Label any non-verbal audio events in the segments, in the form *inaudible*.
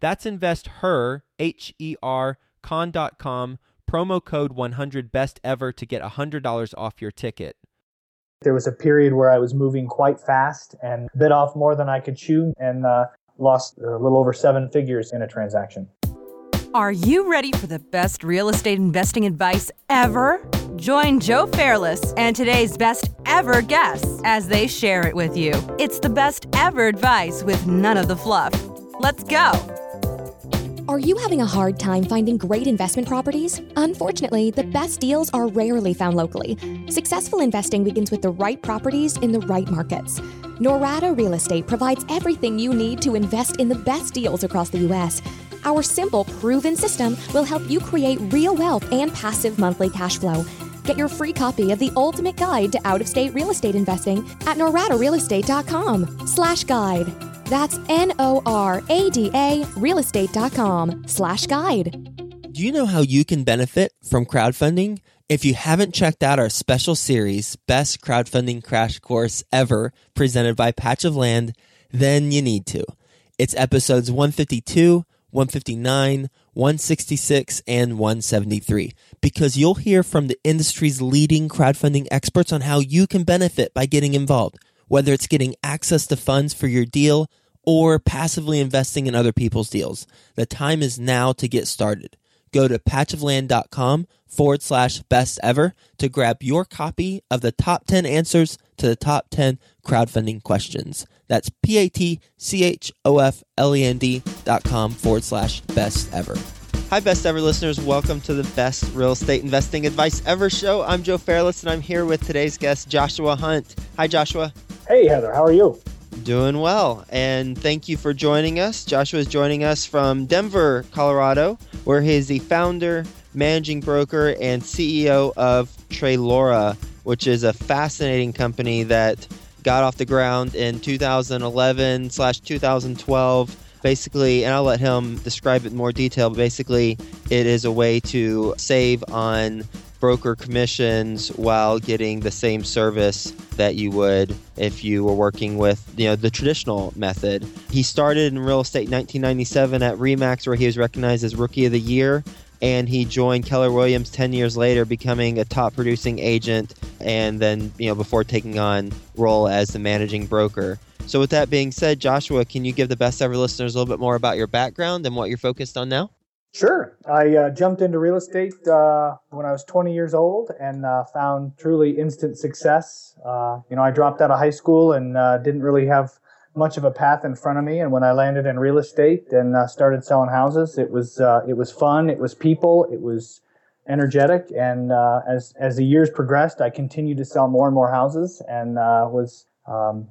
That's investher, H E R, con.com promo code 100 best ever to get $100 off your ticket. There was a period where I was moving quite fast and bit off more than I could chew and uh, lost a little over seven figures in a transaction. Are you ready for the best real estate investing advice ever? Join Joe Fairless and today's best ever guests as they share it with you. It's the best ever advice with none of the fluff. Let's go. Are you having a hard time finding great investment properties? Unfortunately, the best deals are rarely found locally. Successful investing begins with the right properties in the right markets. Norada Real Estate provides everything you need to invest in the best deals across the U.S. Our simple, proven system will help you create real wealth and passive monthly cash flow. Get your free copy of the ultimate guide to out-of-state real estate investing at noradarealestate.com slash guide. That's N-O-R-A-D-A realestate.com slash guide. Do you know how you can benefit from crowdfunding? If you haven't checked out our special series, Best Crowdfunding Crash Course Ever, presented by Patch of Land, then you need to. It's episodes 152, 159, 166, and 173, because you'll hear from the industry's leading crowdfunding experts on how you can benefit by getting involved, whether it's getting access to funds for your deal, or passively investing in other people's deals. The time is now to get started. Go to patchofland.com forward slash best ever to grab your copy of the top 10 answers to the top 10 crowdfunding questions. That's P A T C H O F L E N D dot com forward slash best ever. Hi, best ever listeners. Welcome to the best real estate investing advice ever show. I'm Joe Fairless and I'm here with today's guest, Joshua Hunt. Hi, Joshua. Hey, Heather. How are you? Doing well. And thank you for joining us. Joshua is joining us from Denver, Colorado, where he is the founder, managing broker, and CEO of Trelora, which is a fascinating company that got off the ground in 2011 slash 2012 basically and i'll let him describe it in more detail but basically it is a way to save on broker commissions while getting the same service that you would if you were working with you know the traditional method. He started in real estate in 1997 at Remax where he was recognized as rookie of the year and he joined Keller Williams 10 years later becoming a top producing agent and then you know before taking on role as the managing broker. So with that being said, Joshua, can you give the best ever listeners a little bit more about your background and what you're focused on now? Sure. I uh, jumped into real estate uh, when I was 20 years old and uh, found truly instant success. Uh, you know, I dropped out of high school and uh, didn't really have much of a path in front of me. And when I landed in real estate and uh, started selling houses, it was it was fun. It was people. It was energetic. And as as the years progressed, I continued to sell more and more houses and was um,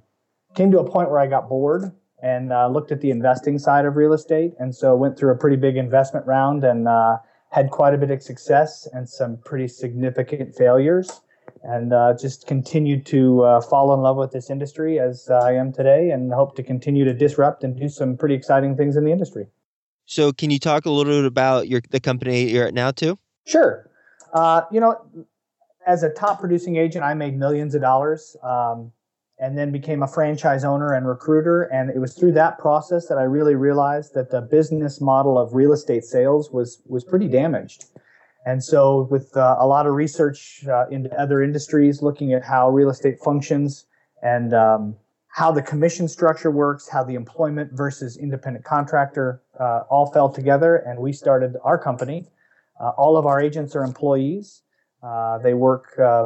came to a point where I got bored and uh, looked at the investing side of real estate. And so went through a pretty big investment round and uh, had quite a bit of success and some pretty significant failures. And uh, just continued to uh, fall in love with this industry as I am today and hope to continue to disrupt and do some pretty exciting things in the industry. So, can you talk a little bit about your the company you're at now, too? Sure. Uh, you know, as a top producing agent, I made millions of dollars. Um, and then became a franchise owner and recruiter. And it was through that process that I really realized that the business model of real estate sales was was pretty damaged. And so, with uh, a lot of research uh, into other industries, looking at how real estate functions and um, how the commission structure works, how the employment versus independent contractor uh, all fell together, and we started our company Uh, all of our agents are employees. Uh, they work, uh,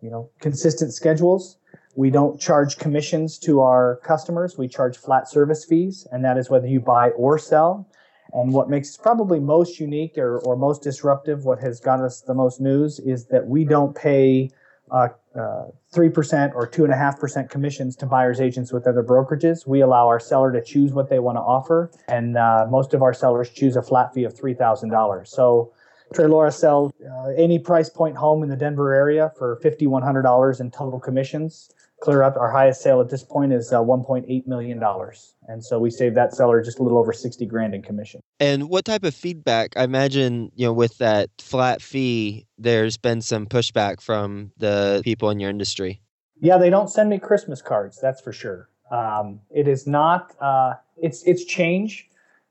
you know, consistent schedules. We don't charge commissions to our customers. We charge flat service fees, and that is whether you buy or sell. And what makes probably most unique or, or most disruptive, what has got us the most news, is that we don't pay uh, uh, three uh, percent or two and a half percent commissions to buyers agents with other brokerages. We allow our seller to choose what they want to offer, and uh, most of our sellers choose a flat fee of three thousand dollars. So. Trelora sells uh, any price point home in the Denver area for $5,100 in total commissions clear up. Our highest sale at this point is uh, 1.8 million dollars. And so we saved that seller just a little over 60 grand in commission. And what type of feedback i imagine you know with that flat fee there's been some pushback from the people in your industry. Yeah they don't send me christmas cards that's for sure. Um, it is not uh, it's it's change.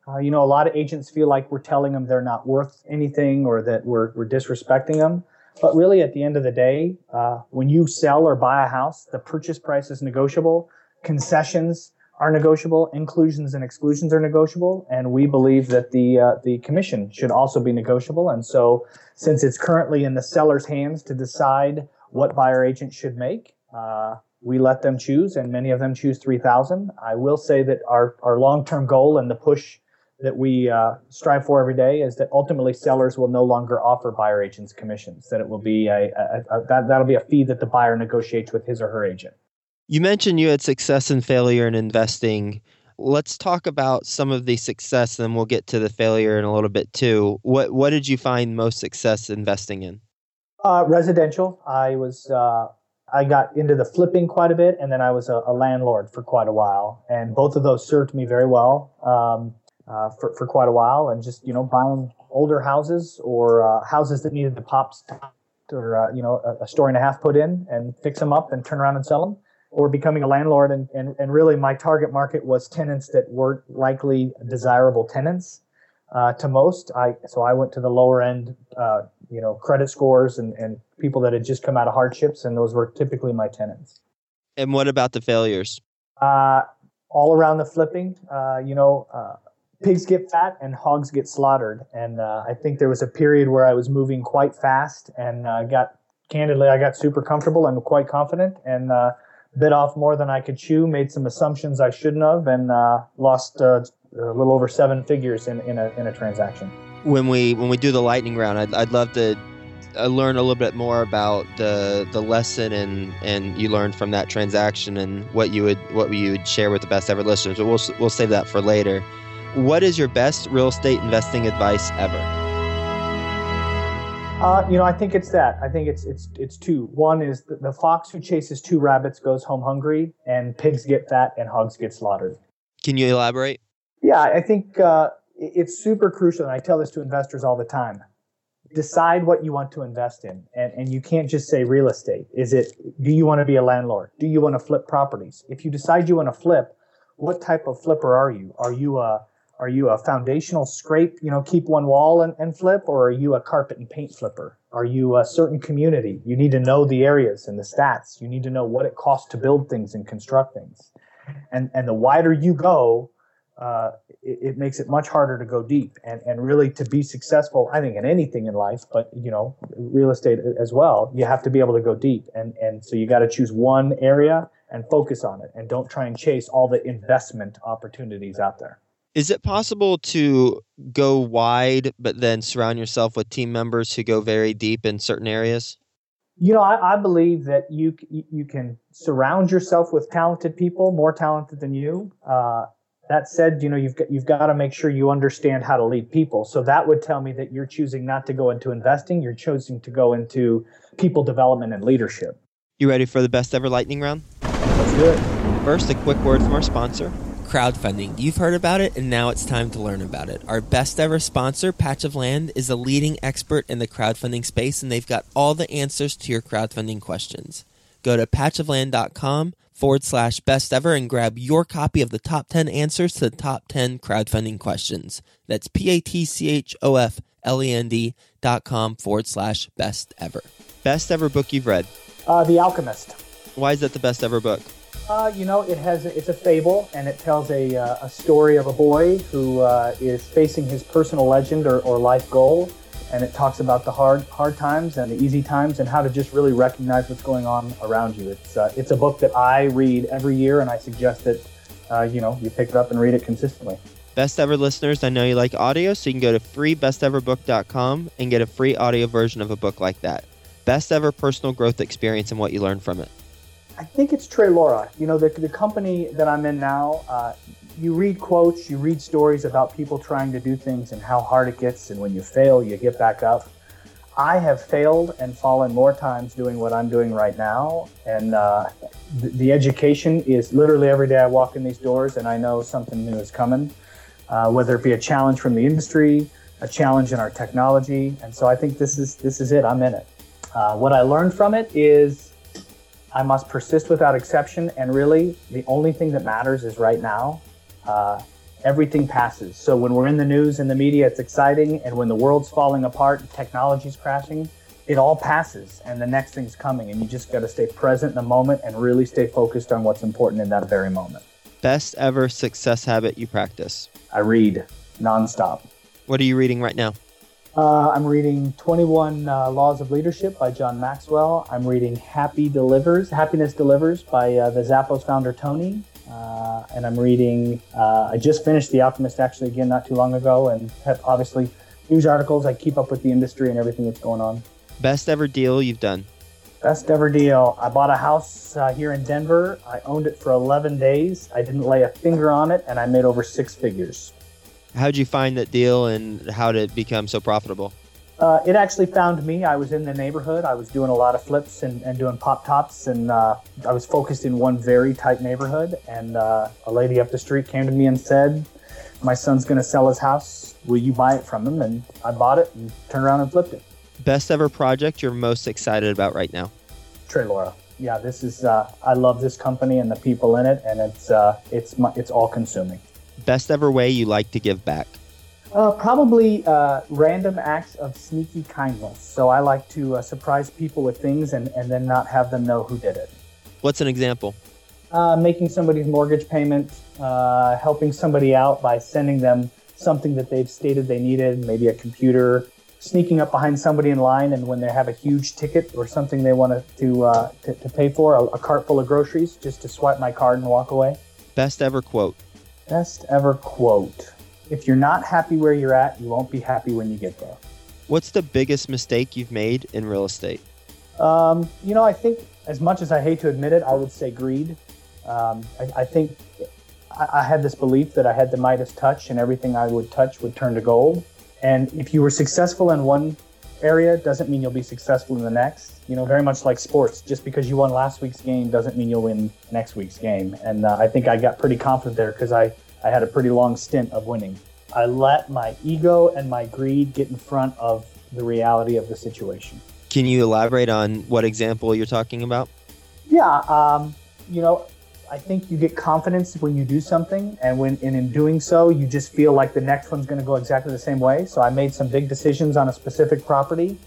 Uh, you know a lot of agents feel like we're telling them they're not worth anything or that we're, we're disrespecting them but really, at the end of the day, uh, when you sell or buy a house, the purchase price is negotiable. Concessions are negotiable. Inclusions and exclusions are negotiable. And we believe that the uh, the commission should also be negotiable. And so, since it's currently in the seller's hands to decide what buyer agent should make, uh, we let them choose, and many of them choose 3,000. I will say that our, our long term goal and the push that we uh, strive for every day is that ultimately sellers will no longer offer buyer agents commissions. That it will be a, a, a, that that'll be a fee that the buyer negotiates with his or her agent. You mentioned you had success and failure in investing. Let's talk about some of the success, and then we'll get to the failure in a little bit too. What what did you find most success investing in? Uh, residential. I was uh, I got into the flipping quite a bit, and then I was a, a, landlord for quite a while, and both of those served me very well. Um, uh, for, for quite a while and just, you know, buying older houses or uh, houses that needed the pops or, uh, you know, a, a, story and a half put in and fix them up and turn around and sell them or becoming a landlord. And, and, and really my target market was tenants that weren't likely desirable tenants uh, to most. I, so I went to the lower end, uh, you know, credit scores and, and people that had just come out of hardships. And those were typically my tenants. And what about the failures? Uh, all around the flipping, you know, pigs get fat and hogs get slaughtered. And uh, I think there was a period where I was moving quite fast and uh, got candidly, I got super comfortable and quite confident and uh, bit off more than I could chew, made some assumptions I shouldn't have, and uh, lost uh, a little over seven figures in, in, a, in a transaction. When we when we do the lightning round, I'd, I'd love to uh, learn a little bit more about the the lesson and and you learned from that transaction and what you would what you would share with the best ever listeners. But we'll we'll save that for later. What is your best real estate investing advice ever? Uh, you know, I think it's that. I think it's it's it's two. One is the, the, fox who chases two rabbits goes home hungry, and pigs get fat and hogs get slaughtered. Can you elaborate? Yeah, I think uh, it's super crucial, and I tell this to investors all the time. Decide what you want to invest in, and, and you can't just say real estate. Is it? Do you want to be a landlord? Do you want to flip properties? If you decide you want to flip, what type of flipper are you? Are you a are you a foundational scrape, you know, keep one wall and, and flip, or are you a carpet and paint flipper? Are you a certain community? You need to know the areas and the stats. You need to know what it costs to build things and construct things. And and the wider you go, uh, it, it, makes it much harder to go deep. And and really to be successful, I think in anything in life, but you know, real estate as well, you have to be able to go deep. And and so you got to choose one area and focus on it, and don't try and chase all the investment opportunities out there. Is it possible to go wide, but then surround yourself with team members who go very deep in certain areas? You know, I, I believe that you you can surround yourself with talented people, more talented than you. Uh, that said, you know, you've got, you've got to make sure you understand how to lead people. So that would tell me that you're choosing not to go into investing. You're choosing to go into people development and leadership. You ready for the best ever lightning round? Let's do it. First, a quick word from our sponsor crowdfunding. You've heard about it, and now it's time to learn about it. Our best ever sponsor, Patch of Land, is a leading expert in the crowdfunding space, and they've got all the answers to your crowdfunding questions. Go to patchofland.com forward slash best ever and grab your copy of the top 10 answers to the top 10 crowdfunding questions. That's P A T C H O F L E N D dot com forward slash best ever. Best ever book you've read? Uh, the Alchemist. Why is that the best ever book? Uh, you know, it has it's a fable, and it tells a, uh, a story of a boy who uh, is facing his personal legend or, or life goal, and it talks about the hard hard times and the easy times and how to just really recognize what's going on around you. It's uh, it's a book that I read every year, and I suggest that uh, you know you pick it up and read it consistently. Best ever listeners, I know you like audio, so you can go to freebesteverbook.com and get a free audio version of a book like that. Best ever personal growth experience and what you learned from it. I think it's Trelora. You know, the, the company that I'm in now, uh, you read quotes, you read stories about people trying to do things and how hard it gets, and when you fail, you get back up. I have failed and fallen more times doing what I'm doing right now, and uh, the, the, education is literally every day I walk in these doors and I know something new is coming, uh, whether it be a challenge from the industry, a challenge in our technology, and so I think this is this is it. I'm in it. Uh, what I learned from it is I must persist without exception. And really, the only thing that matters is right now. Uh, everything passes. So when we're in the news and the media, it's exciting. And when the world's falling apart and technology's crashing, it all passes and the next thing's coming. And you just got to stay present in the moment and really stay focused on what's important in that very moment. Best ever success habit you practice? I read nonstop. What are you reading right now? Uh, I'm reading 21 uh, Laws of Leadership by John Maxwell. I'm reading Happy Delivers, Happiness Delivers by uh, the Zappos founder Tony. Uh, and I'm reading, uh, I just finished The Alchemist actually again not too long ago and have obviously news articles. I keep up with the industry and everything that's going on. Best ever deal you've done? Best ever deal. I bought a house uh, here in Denver. I owned it for 11 days. I didn't lay a finger on it and I made over six figures. How'd you find that deal and how did it become so profitable? Uh, it actually found me. I was in the neighborhood. I was doing a lot of flips and, and doing pop tops, and uh, I was focused in one very tight neighborhood. And uh, a lady up the street came to me and said, "My son's going to sell his house. Will you buy it from him?" And I bought it and turned around and flipped it. Best ever project you're most excited about right now? Trelora. Yeah, this is. Uh, I love this company and the people in it, and it's uh, it's it's all consuming best ever way you like to give back? Uh, probably uh, random acts of sneaky kindness. So I like to uh, surprise people with things and, and then not have them know who did it. What's an example? Uh, making somebody's mortgage payment, uh, helping somebody out by sending them something that they've stated they needed, maybe a computer, sneaking up behind somebody in line, and when they have a huge ticket or something they want to, uh, to, to pay for, a, a cart full of groceries, just to swipe my card and walk away. Best ever quote. Best ever quote. If you're not happy where you're at, you won't be happy when you get there. What's the biggest mistake you've made in real estate? Um, you know, I think as much as I hate to admit it, I would say greed. Um, I, I, think I, I, had this belief that I had the Midas touch and everything I would touch would turn to gold. And if you were successful in one area doesn't mean you'll be successful in the next. You know, very much like sports, just because you won last week's game doesn't mean you'll win next week's game. And uh, I think I got pretty confident there because I, I had a pretty long stint of winning. I let my ego and my greed get in front of the reality of the situation. Can you elaborate on what example you're talking about? Yeah, um, you know, I think you get confidence when you do something, and when and in doing so, you just feel like the next one's going to go exactly the same way. So I made some big decisions on a specific property,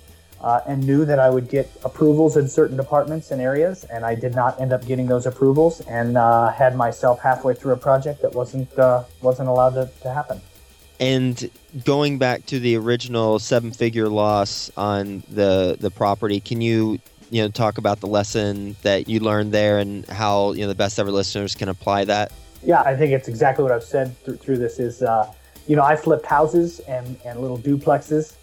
uh, and knew that I would get approvals in certain departments and areas, and I did not end up getting those approvals, and uh, had myself halfway through a project that wasn't uh, wasn't allowed to, to happen. And going back to the original seven-figure loss on the the property, can you you know talk about the lesson that you learned there and how you know the best ever listeners can apply that? Yeah i think it's exactly what i've said through, through this is uh, you know i flipped houses and, and little duplexes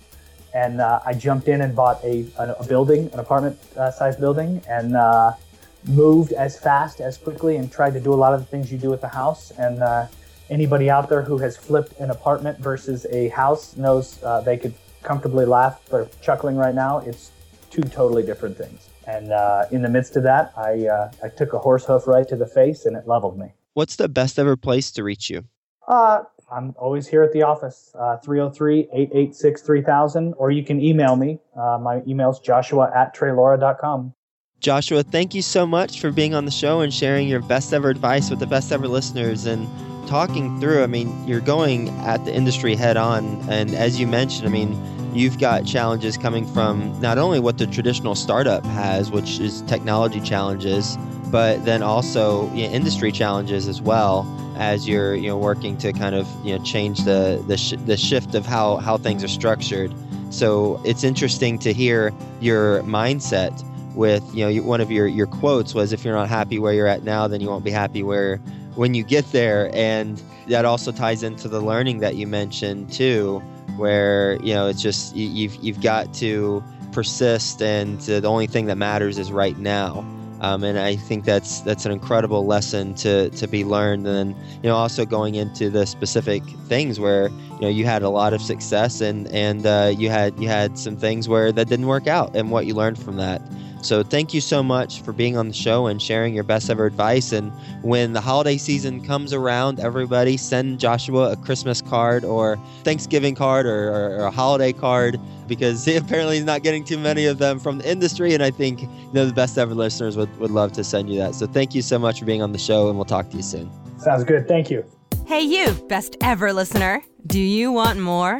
and uh, i jumped in and bought a, a building an apartment uh, sized building and uh, moved as fast as quickly and tried to do a lot of the things you do with the house and uh, anybody out there who has flipped an apartment versus a house knows uh, they could comfortably laugh or chuckling right now. It's two totally different things. And uh, in the midst of that, I, uh, I took a horse hoof right to the face and it leveled me. What's the best ever place to reach you? Uh, I'm always here at the office, uh, 303 886 3000, or you can email me. Uh, my email's joshua at trelora.com. Joshua, thank you so much for being on the show and sharing your best ever advice with the best ever listeners and talking through. I mean, you're going at the industry head on. And as you mentioned, I mean, you've got challenges coming from not only what the traditional startup has, which is technology challenges, but then also you know, industry challenges as well as you're you know working to kind of you know change the the, sh- the shift of how how things are structured So it's interesting to hear your mindset with, you know, one of your, your quotes was, if you're not happy where you're at now, then you won't be happy where when you get there. And that also ties into the learning that you mentioned too, where, you know, it's just, you've, you've got to persist and the only thing that matters is right now. Um, and I think that's that's an incredible lesson to to be learned. And you know also going into the specific things where you know you had a lot of success and and uh, you had you had some things where that didn't work out and what you learned from that. So thank you so much for being on the show and sharing your best ever advice. And when the holiday season comes around, everybody send Joshua a Christmas card or Thanksgiving card or, or, or a holiday card because he *laughs* apparently he's not getting too many of them from the industry. And I think you know the best ever listeners would, would love to send you that. So thank you so much for being on the show and we'll talk to you soon. Sounds good. Thank you. Hey, you, best ever listener. Do you want more?